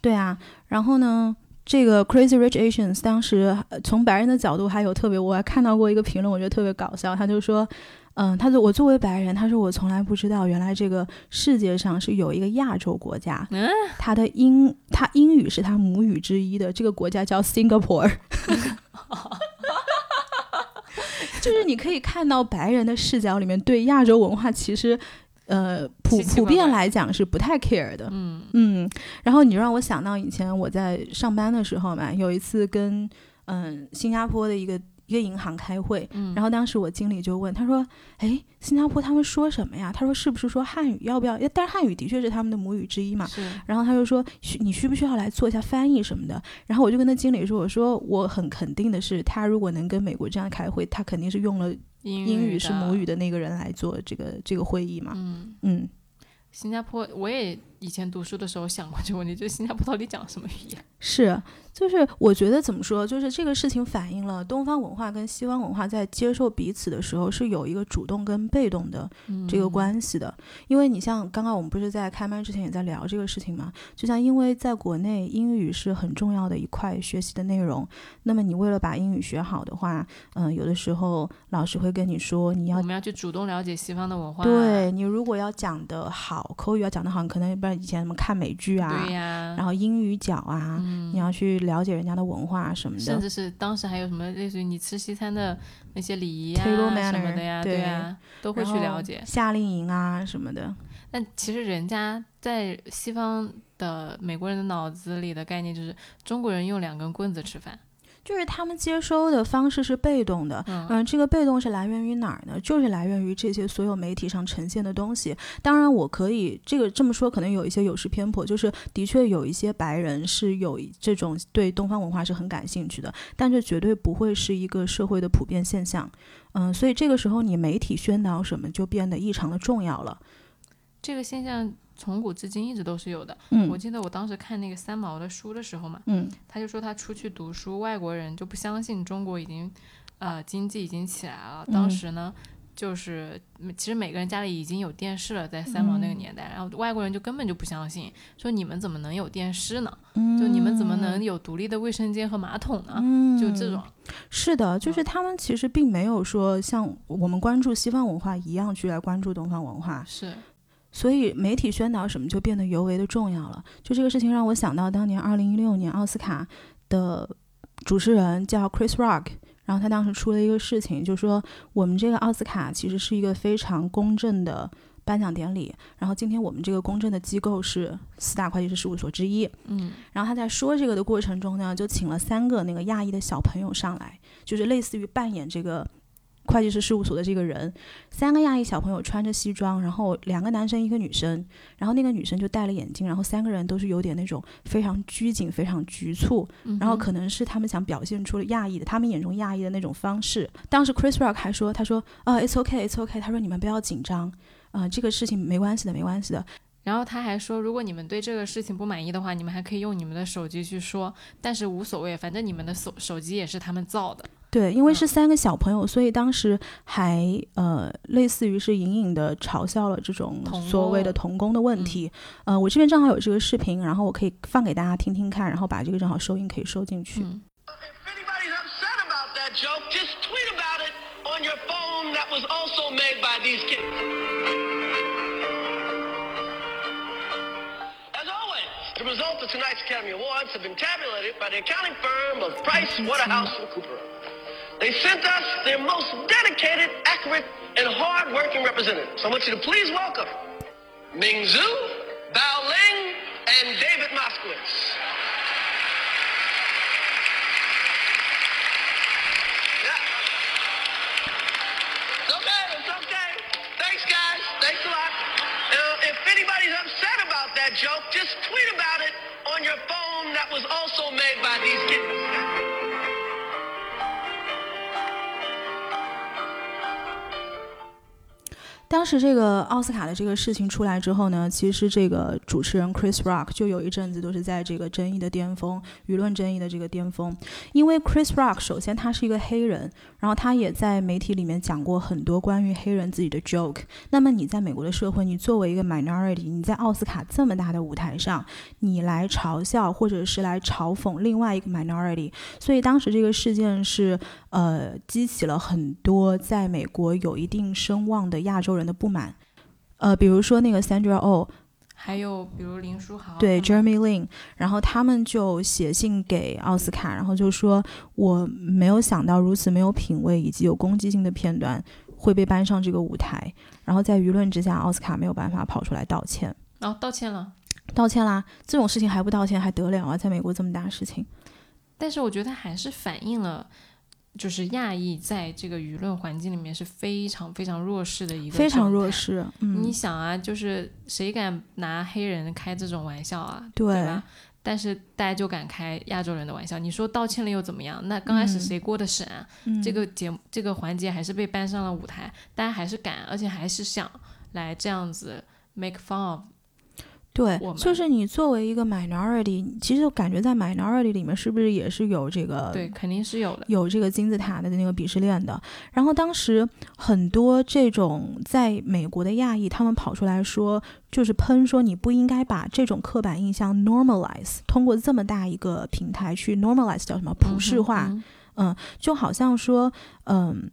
对啊，然后呢，这个 Crazy Rich Asians 当时呃从白人的角度还有特别，我还看到过一个评论，我觉得特别搞笑。他就说，嗯，他说我作为白人，他说我从来不知道原来这个世界上是有一个亚洲国家，嗯，他的英他英语是他母语之一的，这个国家叫 Singapore。就是你可以看到白人的视角里面对亚洲文化其实。呃，普普遍来讲是不太 care 的，嗯嗯。然后你让我想到以前我在上班的时候嘛，有一次跟嗯新加坡的一个一个银行开会，嗯，然后当时我经理就问他说：“哎，新加坡他们说什么呀？”他说：“是不是说汉语？要不要？但是汉语的确是他们的母语之一嘛。”。然后他就说：“需你需不需要来做一下翻译什么的？”然后我就跟他经理说：“我说我很肯定的是，他如果能跟美国这样开会，他肯定是用了。”英语是母语的那个人来做这个这个会议嘛？嗯嗯，新加坡我也。以前读书的时候想过这个问题，就是新加坡到底讲什么语言？是，就是我觉得怎么说，就是这个事情反映了东方文化跟西方文化在接受彼此的时候是有一个主动跟被动的这个关系的。因为你像刚刚我们不是在开麦之前也在聊这个事情嘛？就像因为在国内英语是很重要的一块学习的内容，那么你为了把英语学好的话，嗯，有的时候老师会跟你说你要我们要去主动了解西方的文化。对你如果要讲得好，口语要讲得好，可能不然。以前什么看美剧啊，对呀，然后英语角啊，你要去了解人家的文化什么的，甚至是当时还有什么类似于你吃西餐的那些礼仪啊什么的呀，对呀，都会去了解夏令营啊什么的。但其实人家在西方的美国人的脑子里的概念就是中国人用两根棍子吃饭。就是他们接收的方式是被动的，嗯，这个被动是来源于哪儿呢？就是来源于这些所有媒体上呈现的东西。当然，我可以这个这么说，可能有一些有失偏颇，就是的确有一些白人是有这种对东方文化是很感兴趣的，但这绝对不会是一个社会的普遍现象。嗯，所以这个时候你媒体宣导什么就变得异常的重要了。这个现象。从古至今一直都是有的。嗯，我记得我当时看那个三毛的书的时候嘛，嗯，他就说他出去读书，外国人就不相信中国已经，呃，经济已经起来了。当时呢，就是其实每个人家里已经有电视了，在三毛那个年代，然后外国人就根本就不相信，说你们怎么能有电视呢？就你们怎么能有独立的卫生间和马桶呢？就这种。是的，就是他们其实并没有说像我们关注西方文化一样去来关注东方文化。是。所以媒体宣导什么就变得尤为的重要了。就这个事情让我想到当年二零一六年奥斯卡的主持人叫 Chris Rock，然后他当时出了一个事情，就说我们这个奥斯卡其实是一个非常公正的颁奖典礼。然后今天我们这个公正的机构是四大会计师事务所之一。嗯，然后他在说这个的过程中呢，就请了三个那个亚裔的小朋友上来，就是类似于扮演这个。会计师事务所的这个人，三个亚裔小朋友穿着西装，然后两个男生一个女生，然后那个女生就戴了眼镜，然后三个人都是有点那种非常拘谨、非常局促，然后可能是他们想表现出了亚裔的，他们眼中亚裔的那种方式。当时 Chris Rock 还说：“他说啊，It's OK, It's OK。”他说：“你们不要紧张，啊，这个事情没关系的，没关系的。”然后他还说：“如果你们对这个事情不满意的话，你们还可以用你们的手机去说，但是无所谓，反正你们的手手机也是他们造的。”对，因为是三个小朋友，所以当时还呃，类似于是隐隐的嘲笑了这种所谓的童工的问题。呃，我这边正好有这个视频，然后我可以放给大家听听看，然后把这个正好收音可以收进去。They sent us their most dedicated, accurate, and hard-working representatives. So I want you to please welcome Ming Zhu, Bao Ling, and David Moskowitz. It's okay, it's okay. Thanks, guys. Thanks a lot. Uh, if anybody's upset about that joke, just tweet about it on your phone that was also made by these kids. 当时这个奥斯卡的这个事情出来之后呢，其实这个主持人 Chris Rock 就有一阵子都是在这个争议的巅峰，舆论争议的这个巅峰。因为 Chris Rock 首先他是一个黑人，然后他也在媒体里面讲过很多关于黑人自己的 joke。那么你在美国的社会，你作为一个 minority，你在奥斯卡这么大的舞台上，你来嘲笑或者是来嘲讽另外一个 minority，所以当时这个事件是呃激起了很多在美国有一定声望的亚洲人。的不满，呃，比如说那个 Sandra Oh，还有比如林书豪，对 Jeremy Lin，然后他们就写信给奥斯卡，然后就说我没有想到如此没有品味以及有攻击性的片段会被搬上这个舞台，然后在舆论之下，奥斯卡没有办法跑出来道歉，哦，道歉了，道歉啦，这种事情还不道歉还得了啊，在美国这么大事情，但是我觉得还是反映了。就是亚裔在这个舆论环境里面是非常非常弱势的一个，非常弱势。你想啊，就是谁敢拿黑人开这种玩笑啊？对吧？但是大家就敢开亚洲人的玩笑。你说道歉了又怎么样？那刚开始谁过的审啊？这个节目这个环节还是被搬上了舞台，大家还是敢，而且还是想来这样子 make fun of。对，就是你作为一个 minority，其实感觉在 minority 里面是不是也是有这个？对，肯定是有的，有这个金字塔的那个鄙视链的。然后当时很多这种在美国的亚裔，他们跑出来说，就是喷说你不应该把这种刻板印象 normalize，通过这么大一个平台去 normalize 叫什么普世化？嗯，就好像说，嗯。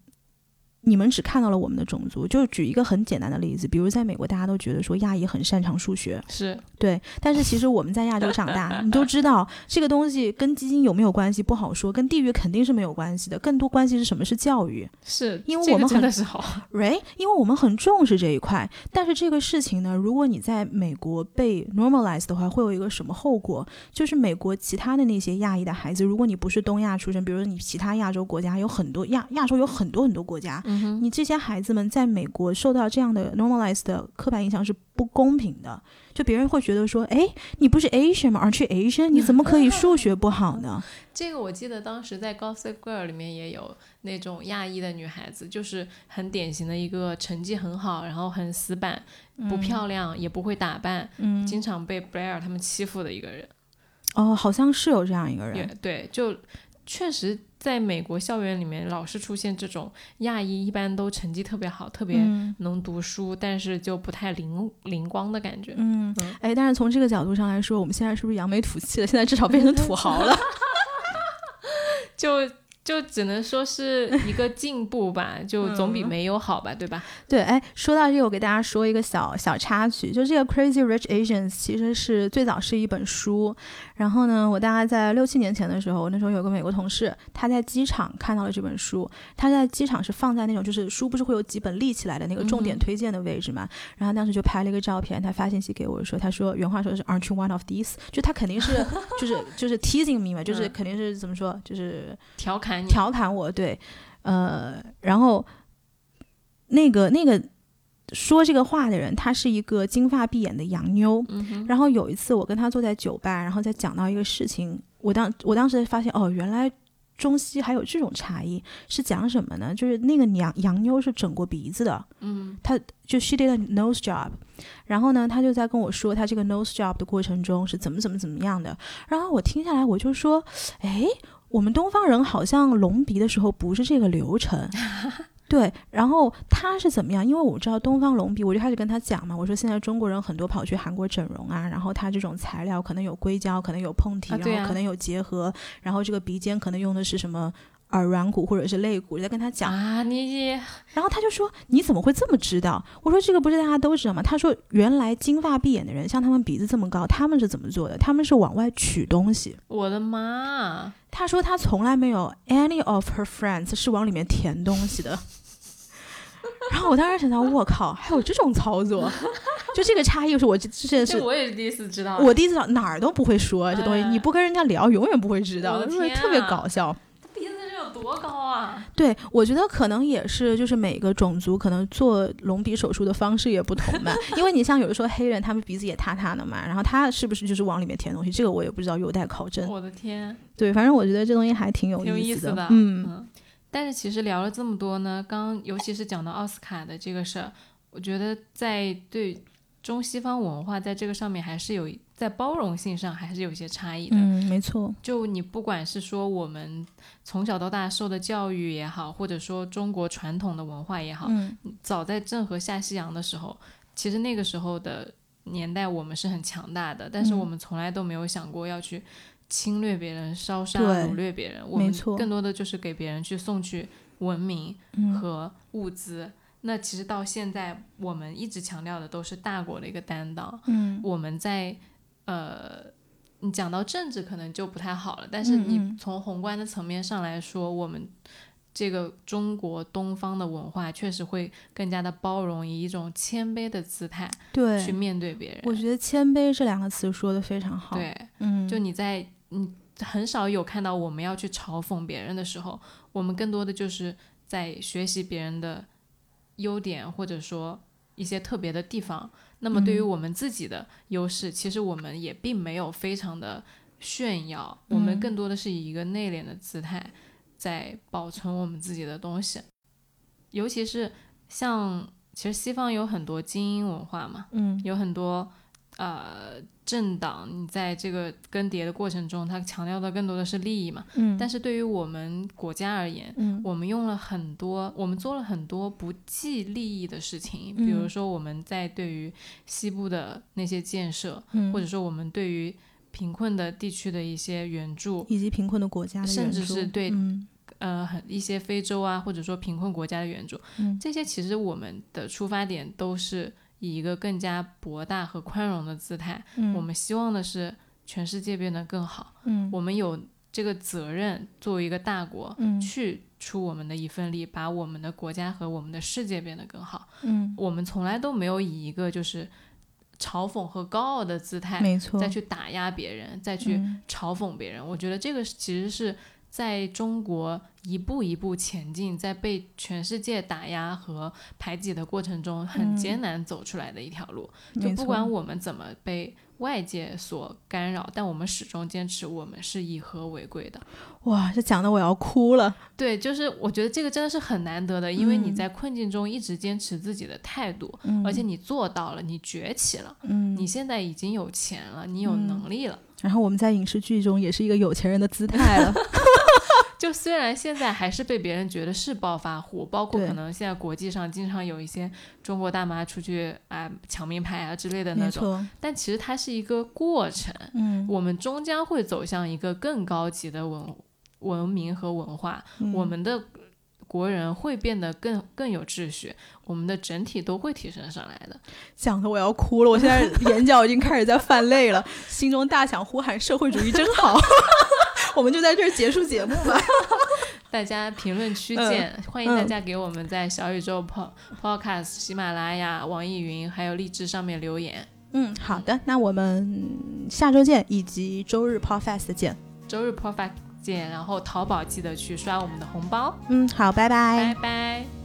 你们只看到了我们的种族，就举一个很简单的例子，比如在美国，大家都觉得说亚裔很擅长数学，是对，但是其实我们在亚洲长大，你都知道这个东西跟基因有没有关系不好说，跟地域肯定是没有关系的，更多关系是什么？是教育，是因为我们很的是好，right？因为我们很重视这一块，但是这个事情呢，如果你在美国被 normalize 的话，会有一个什么后果？就是美国其他的那些亚裔的孩子，如果你不是东亚出身，比如说你其他亚洲国家有很多亚亚洲有很多很多国家。你这些孩子们在美国受到这样的 normalized 的刻板印象是不公平的，就别人会觉得说，哎，你不是 Asian 吗？而去 Asian，你怎么可以 数学不好呢？这个我记得当时在 Gossip Girl 里面也有那种亚裔的女孩子，就是很典型的一个成绩很好，然后很死板，不漂亮，也不会打扮，嗯，经常被 Blair 他们欺负的一个人。哦，好像是有这样一个人，对，就确实。在美国校园里面，老是出现这种亚裔，一般都成绩特别好，特别能读书，但是就不太灵灵光的感觉。嗯，哎，但是从这个角度上来说，我们现在是不是扬眉吐气了？现在至少变成土豪了，就。就只能说是一个进步吧，就总比没有好吧，对吧？对，哎，说到这个，我给大家说一个小小插曲，就这个 Crazy Rich Asians 其实是最早是一本书，然后呢，我大概在六七年前的时候，那时候有个美国同事，他在机场看到了这本书，他在机场是放在那种就是书不是会有几本立起来的那个重点推荐的位置嘛，然后当时就拍了一个照片，他发信息给我说，他说原话说的是 Aren't you one of these？就他肯定是 就是就是 teasing me 嘛，就是肯定是怎么说，就是调侃。调侃我对，呃，然后那个那个说这个话的人，他是一个金发碧眼的洋妞。然后有一次我跟他坐在酒吧，然后再讲到一个事情，我当我当时发现哦，原来中西还有这种差异。是讲什么呢？就是那个洋洋妞是整过鼻子的，嗯，她就 she did a nose job。然后呢，她就在跟我说她这个 nose job 的过程中是怎么怎么怎么样的。然后我听下来，我就说，哎。我们东方人好像隆鼻的时候不是这个流程，对。然后他是怎么样？因为我知道东方隆鼻，我就开始跟他讲嘛。我说现在中国人很多跑去韩国整容啊，然后他这种材料可能有硅胶，可能有碰体，然后可能有结合，然后这个鼻尖可能用的是什么？耳软骨或者是肋骨，就在跟他讲啊，你，然后他就说你怎么会这么知道？我说这个不是大家都知道吗？他说原来金发碧眼的人，像他们鼻子这么高，他们是怎么做的？他们是往外取东西。我的妈！他说他从来没有 any of her friends 是往里面填东西的。然后我当时想到，我靠，还有这种操作？就这个差异是我之前是，我也是第一次知道。我第一次知道哪儿都不会说这东西，你不跟人家聊，永远不会知道，因为特别搞笑。多高啊！对，我觉得可能也是，就是每个种族可能做隆鼻手术的方式也不同吧。因为你像有的时候黑人，他们鼻子也塌塌的嘛，然后他是不是就是往里面填东西？这个我也不知道，有待考证。我的天！对，反正我觉得这东西还挺有意思的。嗯，但是其实聊了这么多呢，刚尤其是讲到奥斯卡的这个事儿，我觉得在对中西方文化在这个上面还是有在包容性上还是有些差异的。嗯，没错。就你不管是说我们从小到大受的教育也好，或者说中国传统的文化也好，嗯早在郑和下西洋的时候，其实那个时候的年代我们是很强大的，但是嗯我们从来都没有想过要去侵略别人、烧杀掳掠别人，我们没错更多的就是给别人去送去文明嗯和物资。那其实到现在，我们一直强调的都是大国的一个担当。嗯我们在呃，你讲到政治可能就不太好了，但是你从宏观的层面上来说，我们这个中国东方的文化确实会更加的包容，以一种谦卑的姿态对去，面对别人。我觉得谦卑这两个词说的非常好。，对，嗯，就你在你很少有看到我们要去嘲讽别人的时候，我们更多的就是在学习别人的优点，或者说一些特别的地方。那么对于嗯。我们自己的优势，其实我们也并没有非常的炫耀，我们嗯。更多的是以一个内敛的姿态在保存我们自己的东西。尤其是像其实西方有很多精英文化嘛，嗯。有很多呃政党，你在这个更迭的过程中，它强调的更多的是利益嘛。嗯，但是对于我们国家而言，嗯。我们用了很多，我们做了很多不计利益的事情，比如嗯说我们在对于西部的那些建设，嗯。或者说我们对于贫困的地区的一些援助，以及贫困的国家的甚至是对嗯。呃，很一些非洲啊，或者说贫困国家的援助，嗯。这些其实我们的出发点都是以一个更加博大和宽容的姿态。嗯，我们希望的是全世界变得更好，嗯我们有这个责任作为一个大国，嗯去出我们的一份力，把我们的国家和我们的世界变得更好。嗯，我们从来都没有以一个就是嘲讽和高傲的姿态没错，再去打压别人，再去嗯嘲讽别人。我觉得这个其实是在中国一步一步前进，在被全世界打压和排挤的过程中，很嗯艰难走出来的一条路。就不管我们怎么被外界所干扰，但我们始终坚持我们是以和为贵的。哇，这讲的我要哭了。对，就是我觉得这个真的是很难得的，因为你嗯在困境中一直坚持自己的态度，嗯而且你做到了，你崛起了，嗯，你现在已经有钱了，你有嗯能力了。然后我们在影视剧中也是一个有钱人的姿态了。就虽然现在还是被别人觉得是暴发户，包括可能现在国际上经常有一些中国大妈出去啊、抢名牌啊之类的那种，但其实它是一个过程，嗯，我们终将会走向一个更高级的文文明和文化，嗯我们的国人会变得更更有秩序，我们的整体都会提升上来的。讲的我要哭了，我现在眼角已经开始在泛泪了，心中大响呼喊：社会主义真好！我们就在这儿结束节目吧。大家评论区嗯见，欢迎大家给我们在小宇宙、Pod Podcast、喜马拉雅、网易云还有荔枝上面留言。嗯，好的，那我们下周见，以及周日 Podcast 见。周日 Podcast 见，然后淘宝记得去刷我们的红包，嗯，好，拜拜拜拜